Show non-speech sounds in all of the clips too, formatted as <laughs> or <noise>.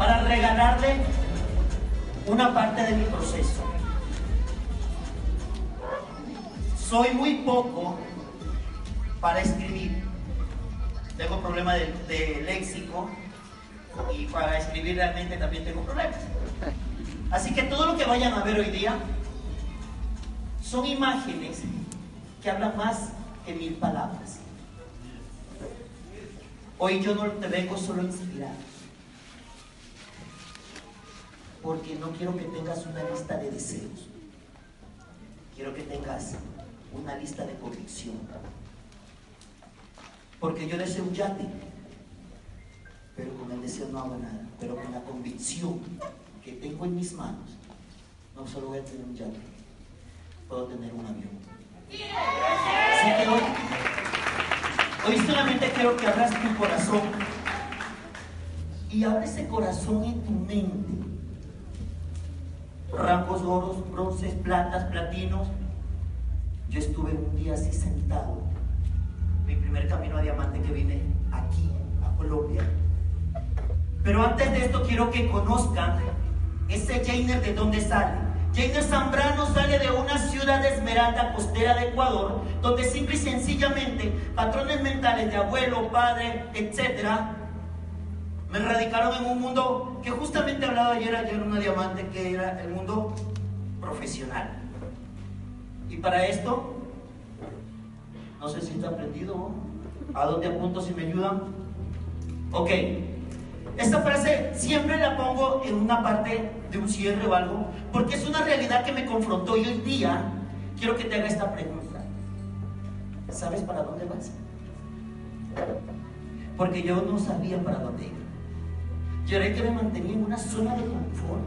para regalarle una parte de mi proceso. Soy muy poco para escribir. Tengo problema de, léxico y para escribir realmente también tengo problemas. Así que todo lo que vayan a ver hoy día son imágenes que hablan más que mil palabras. Hoy yo no te vengo solo a porque no quiero que tengas una lista de deseos, quiero que tengas una lista de convicción. Porque yo deseo un yate, pero con el deseo no hago nada, pero con la convicción que tengo en mis manos, no solo voy a tener un yate, puedo tener un avión. Hoy, hoy solamente quiero que abras tu corazón y abre ese corazón en tu mente. Rangos oros, bronces, platas, platinos. Yo estuve un día así sentado, mi primer camino a diamante que vine aquí, a Colombia. Pero antes de esto quiero que conozcan ese Jainer de dónde sale. Jainer Zambrano sale de una ciudad de Esmeralda, costera de Ecuador, donde simple y sencillamente patrones mentales de abuelo, padre, etcétera, me radicaron en un mundo que justamente hablaba ayer, ayer una diamante, que era el mundo profesional. Y para esto, no sé si está aprendido, ¿a dónde apunto si me ayudan? Ok, esta frase siempre la pongo en una parte de un cierre o algo, porque es una realidad que me confrontó y hoy día quiero que te haga esta pregunta. ¿Sabes para dónde vas? Porque yo no sabía para dónde ir. Yo era que me mantenía en una zona de confort.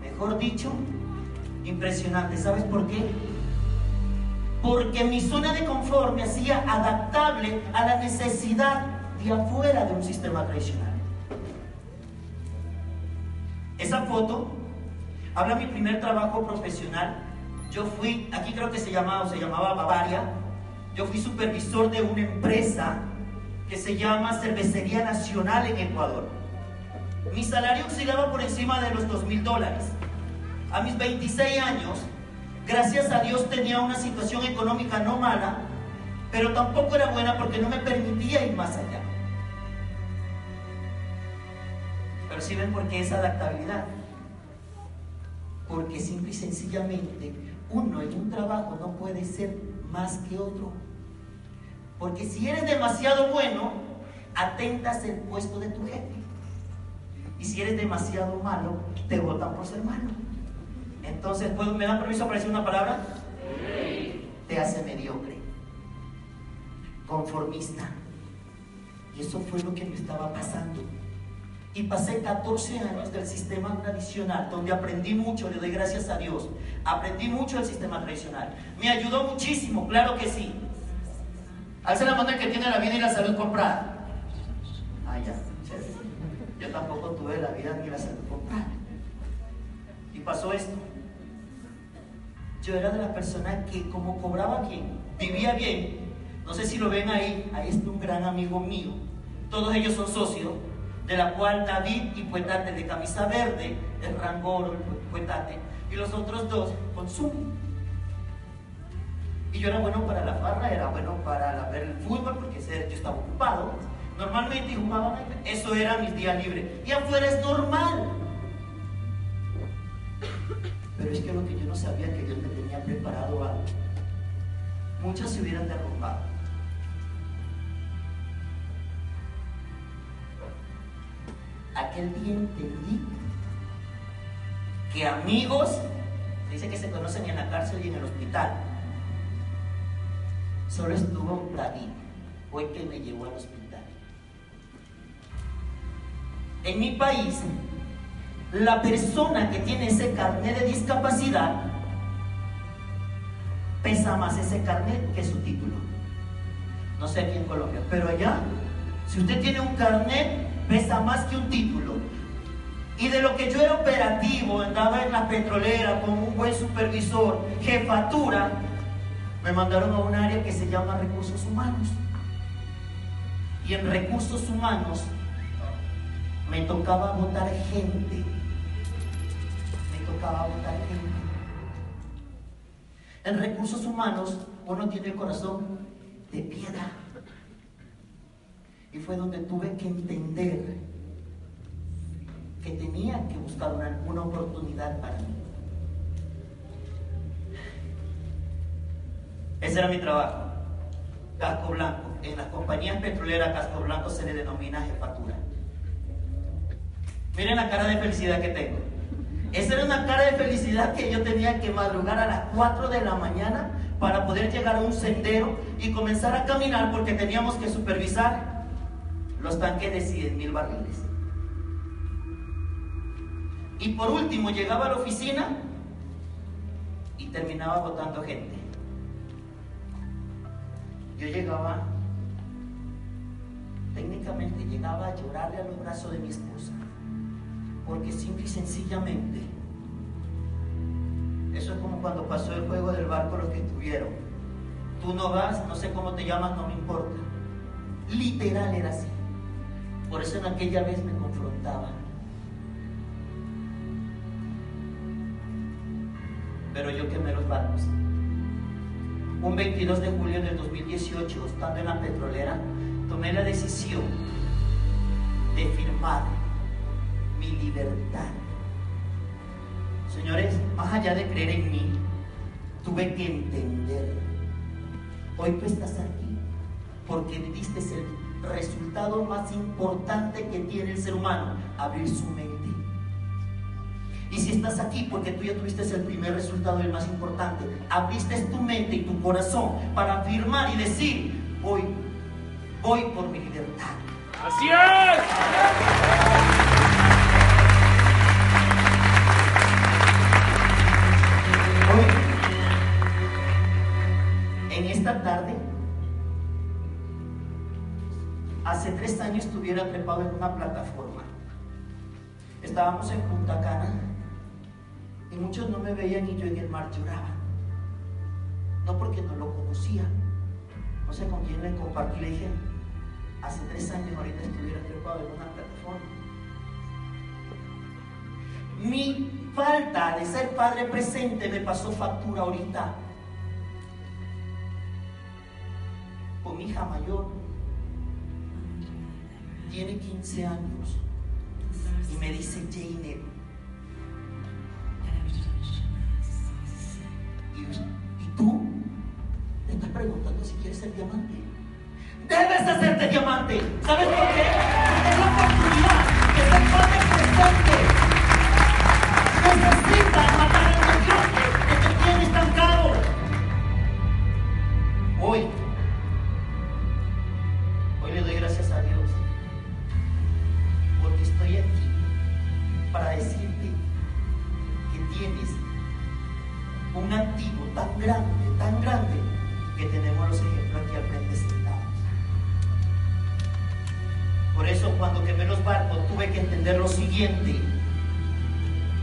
Mejor dicho, impresionante. ¿Sabes por qué? Porque mi zona de confort me hacía adaptable a la necesidad de afuera de un sistema tradicional. Esa foto habla de mi primer trabajo profesional. Yo fui, aquí creo que se llamaba, se llamaba Bavaria. Yo fui supervisor de una empresa que se llama Cervecería Nacional en Ecuador. Mi salario oscilaba por encima de los 2 mil dólares. A mis 26 años, gracias a Dios tenía una situación económica no mala, pero tampoco era buena porque no me permitía ir más allá. Pero si ven por qué esa adaptabilidad. Porque simple y sencillamente uno en un trabajo no puede ser más que otro. Porque si eres demasiado bueno, atentas el puesto de tu jefe. Y si eres demasiado malo, te votan por ser malo. Entonces, ¿me dan permiso para decir una palabra? Te hace mediocre, conformista. Y eso fue lo que me estaba pasando. Y pasé 14 años del sistema tradicional, donde aprendí mucho, le doy gracias a Dios. Aprendí mucho del sistema tradicional. Me ayudó muchísimo, claro que sí. Alza la mano el que tiene la vida y la salud comprada. Yo tampoco tuve la vida ni la salud comprada. Y pasó esto. Yo era de la persona que como cobraba bien, vivía bien. No sé si lo ven ahí, ahí está un gran amigo mío. Todos ellos son socios, de la cual David y Puetate de camisa verde, el Rangoro, el Puetate, y los otros dos consumen. Y yo era bueno para la farra, era bueno para ver el fútbol, porque yo estaba ocupado. Normalmente jugaba, eso era mi día libre. Y afuera es normal. Pero es que lo que yo no sabía que Dios me tenía preparado algo. Muchas se hubieran derrumbado. Aquel día entendí que amigos, dice que se conocen en la cárcel y en el hospital. Solo estuvo David, fue que me llevó al hospital. En mi país, la persona que tiene ese carnet de discapacidad pesa más ese carnet que su título. No sé aquí en Colombia, pero allá, si usted tiene un carnet, pesa más que un título. Y de lo que yo era operativo, andaba en la petrolera con un buen supervisor, jefatura, me mandaron a un área que se llama recursos humanos. Y en recursos humanos me tocaba votar gente. Me tocaba votar gente. En recursos humanos uno tiene el corazón de piedra. Y fue donde tuve que entender que tenía que buscar una, una oportunidad para mí. Ese era mi trabajo. Casco blanco. En las compañías petroleras, casco blanco se le denomina jefatura. Miren la cara de felicidad que tengo. Esa era una cara de felicidad que yo tenía que madrugar a las 4 de la mañana para poder llegar a un sendero y comenzar a caminar porque teníamos que supervisar los tanques de 100 mil barriles. Y por último llegaba a la oficina y terminaba votando gente. Yo llegaba, técnicamente llegaba a llorarle a los brazos de mi esposa, porque simple y sencillamente, eso es como cuando pasó el juego del barco los que estuvieron. Tú no vas, no sé cómo te llamas, no me importa. Literal era así. Por eso en aquella vez me confrontaba. Pero yo quemé los barcos un 22 de julio del 2018, estando en la petrolera, tomé la decisión de firmar mi libertad. Señores, más allá de creer en mí, tuve que entender. Hoy tú estás aquí porque diste el resultado más importante que tiene el ser humano, abrir su mente. Y si estás aquí porque tú ya tuviste el primer resultado, el más importante, abriste tu mente y tu corazón para afirmar y decir, voy, voy por mi libertad. Así es. Hace tres años estuviera trepado en una plataforma. Estábamos en Punta Cana y muchos no me veían y yo en el mar lloraba. No porque no lo conocía. No sé con quién le compartí. Le dije, hace tres años ahorita estuviera trepado en una plataforma. Mi falta de ser padre presente me pasó factura ahorita. Con mi hija mayor. Tiene 15 años. Y me dice, Jane, ¿Y tú? Te estás preguntando si quieres ser diamante. Debes hacerte diamante. ¿Sabes por qué? Es la oportunidad de ser padre presente. Necesitas matar Por eso cuando quemé los barcos tuve que entender lo siguiente.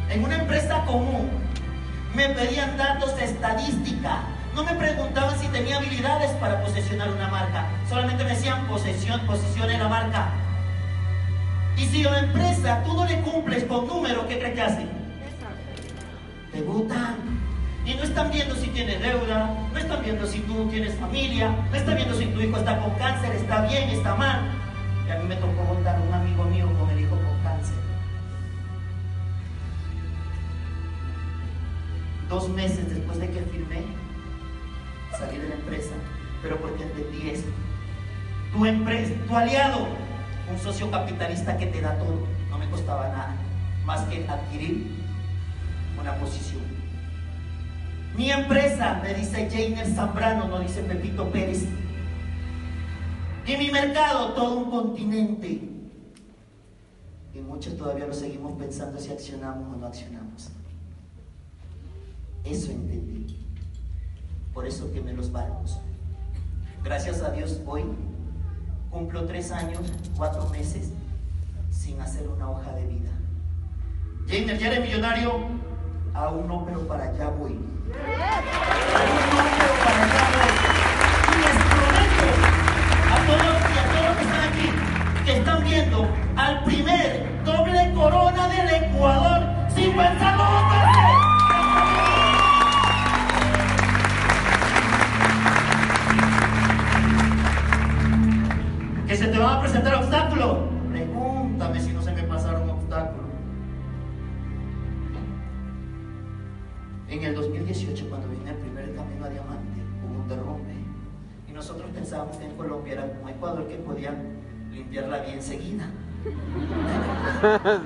En una empresa común me pedían datos de estadística. No me preguntaban si tenía habilidades para posesionar una marca. Solamente me decían posesión, posicione la marca. Y si a la empresa tú no le cumples con número, ¿qué crees que hacen? Te. Y no están viendo si tienes deuda, no están viendo si tú tienes familia, no están viendo si tu hijo está con cáncer, está bien, está mal. Y a mí me tocó votar un amigo mío con el hijo con cáncer. Dos meses después de que firmé, salí de la empresa, pero porque entendí esto. Tu empresa, tu aliado, un socio capitalista que te da todo, no me costaba nada, más que adquirir una posición. Mi empresa, me dice Jainer Zambrano, no dice Pepito Pérez. Y mi mercado, todo un continente. Y muchos todavía lo seguimos pensando si accionamos o no accionamos. Eso entendí. Por eso quemé los barcos. Gracias a Dios hoy cumplo tres años, cuatro meses, Jainer, ¿ya eres millonario? Aún no, pero para allá voy. Aún no, pero para allá viendo al primer doble corona del Ecuador sin pensarlo veces. que se te van a presentar obstáculos. Pregúntame si no se me pasaron obstáculos. En el 2018, cuando vine el primer camino a diamante, hubo un derrumbe. Y nosotros pensábamos que en Colombia era como Ecuador que podían limpiar la vía enseguida. <laughs>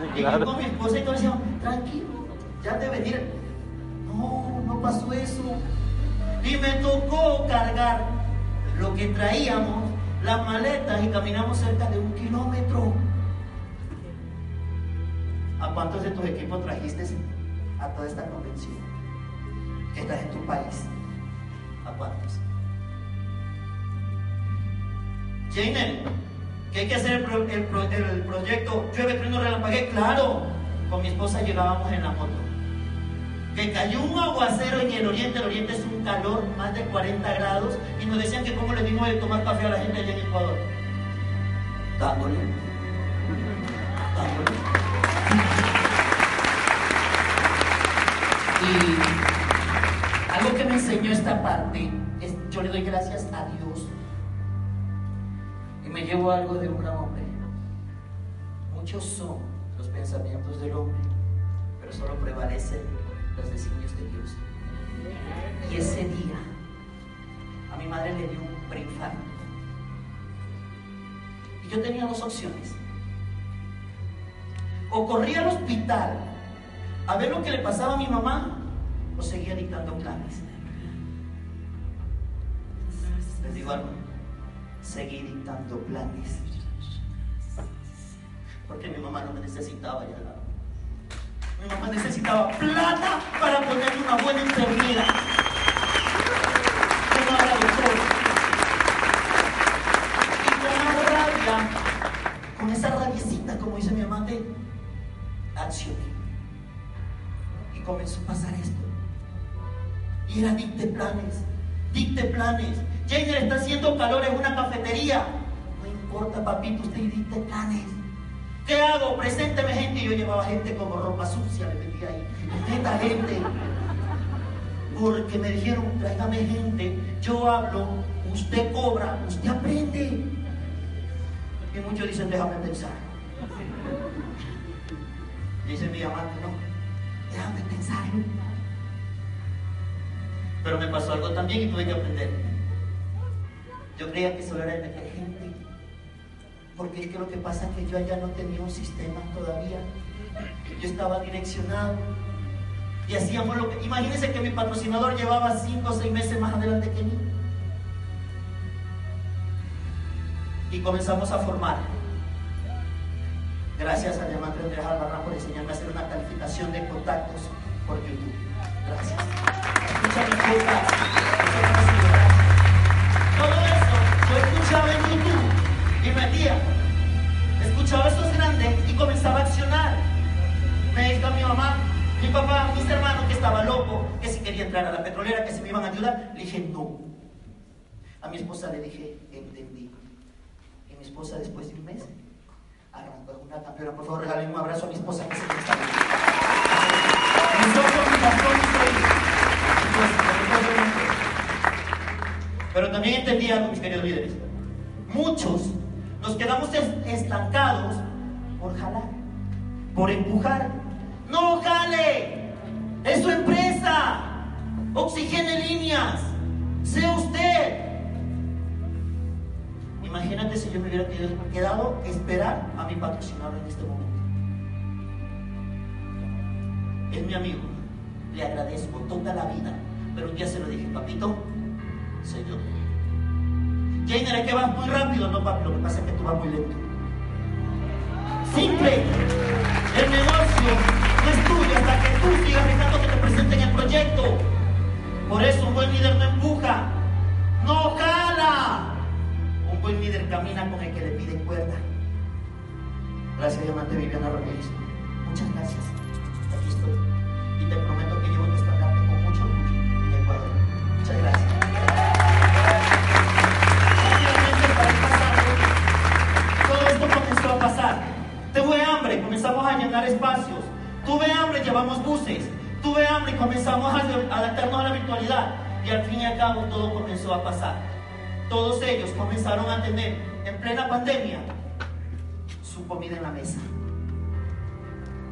Sí, Y yo claro. con mi esposa y todo decíamos, tranquilo, ya de venir. No, no pasó eso. Y me tocó cargar lo que traíamos, las maletas, y caminamos cerca de un kilómetro. ¿A cuántos de tus equipos trajiste a toda esta convención? Que estás en tu país. ¿A cuántos? Jainer, que hay que hacer el, pro- el el proyecto Llueve, trueno, relampaguee. Claro, con mi esposa llegábamos en la moto. Que cayó un aguacero en el oriente, el oriente es un calor más de 40 grados, y nos decían que cómo le dimos de tomar café a la gente allá en Ecuador. Dándole. Dándole. Y algo que me enseñó esta parte es, yo le doy gracias a Dios me llevo algo de un hombre. Muchos son los pensamientos del hombre, pero solo prevalecen los designios de Dios. Y ese día a mi madre le dio un preinfarto. Y yo tenía dos opciones. O corría al hospital a ver lo que le pasaba a mi mamá, o seguía dictando planes. Les digo algo, seguí dictando planes. Porque mi mamá no me necesitaba ya. Mi mamá necesitaba plata para ponerle una buena enfermera. Y con rabia, con esa rabiecita, como dice mi amante, accioné. Y comenzó a pasar esto. Y era dicte planes, dicte planes. Jainer está haciendo calor en una cafetería. No importa, papito, usted dicte planes. ¿Qué hago? Presénteme gente. Yo llevaba gente como ropa sucia, le metía ahí. Esta gente. Porque me dijeron, tráigame gente. Yo hablo, usted cobra, usted aprende. Y muchos dicen, déjame pensar. Dice mi amante, no, déjame pensar. Pero me pasó algo también y tuve que aprender. Yo creía que solo era meter gente. Porque es que lo que pasa es que yo allá no tenía un sistema todavía. Yo estaba direccionado. Y hacíamos lo que... Imagínense que mi patrocinador llevaba cinco o seis meses más adelante que mí. Y comenzamos a formar. Gracias a Diamante Andrés Albarrán por enseñarme a hacer una calificación de contactos por YouTube. Gracias. Escucha mi y metía. Escuchaba esos grandes y comenzaba a accionar. Me dijo mi mamá, mi papá, mis hermanos que estaba loco, que si quería entrar a la petrolera, que si me iban a ayudar. Le dije no. A mi esposa le dije, entendí. Y mi esposa después de un mes arrancó una campeona. Por favor, regalen un abrazo a mi esposa que se me está. Pero también entendí algo, mis queridos líderes. Muchos nos quedamos es- estancados por jalar, por empujar. ¡No jale! ¡Es su empresa! ¡Oxigene líneas! ¡Sea usted! Imagínate si yo me hubiera quedado- esperar a mi patrocinador en este momento. Es mi amigo, le agradezco toda la vida, pero un día se lo dije, papito, yo. Jainer, es que vas muy rápido, no papi, lo que pasa es que tú vas muy lento. Simple, el negocio no es tuyo hasta que tú sigas dejando que te presenten el proyecto. Por eso un buen líder no empuja, no jala. Un buen líder camina con el que le pide cuerda. Gracias, diamante Viviana Ramírez. Muchas gracias. aquí estoy. Y te prometo que llevo tu estandarte con mucho orgullo en Ecuador. Muchas gracias. Tuve hambre, comenzamos a llenar espacios. Tuve hambre, llevamos buses. Tuve hambre y comenzamos a adaptarnos a la virtualidad. Y al fin y al cabo todo comenzó a pasar. Todos ellos comenzaron a tener en plena pandemia su comida en la mesa.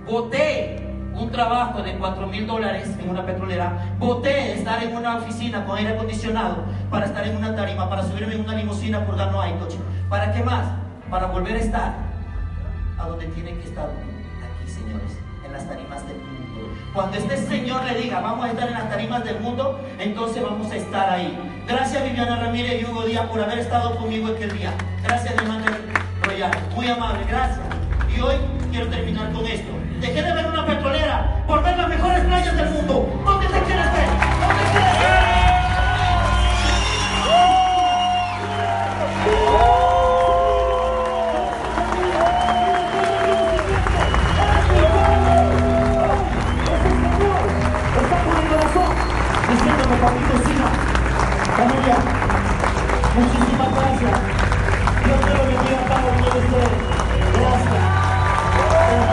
Boté un trabajo de 4 mil dólares en una petrolera. Boté estar en una oficina con aire acondicionado para estar en una tarima, para subirme en una limusina por no hay coche. ¿Para qué más? Para volver a estar a donde tienen que estar aquí, señores, en las tarimas del mundo. Cuando este Señor le diga, vamos a estar en las tarimas del mundo, entonces vamos a estar ahí. Gracias Viviana Ramírez y Hugo Díaz por haber estado conmigo aquel día. Gracias Manuel Royal, muy amable, gracias. Y hoy quiero terminar con esto. Dejé de ver una petrolera por ver las mejores playas del mundo.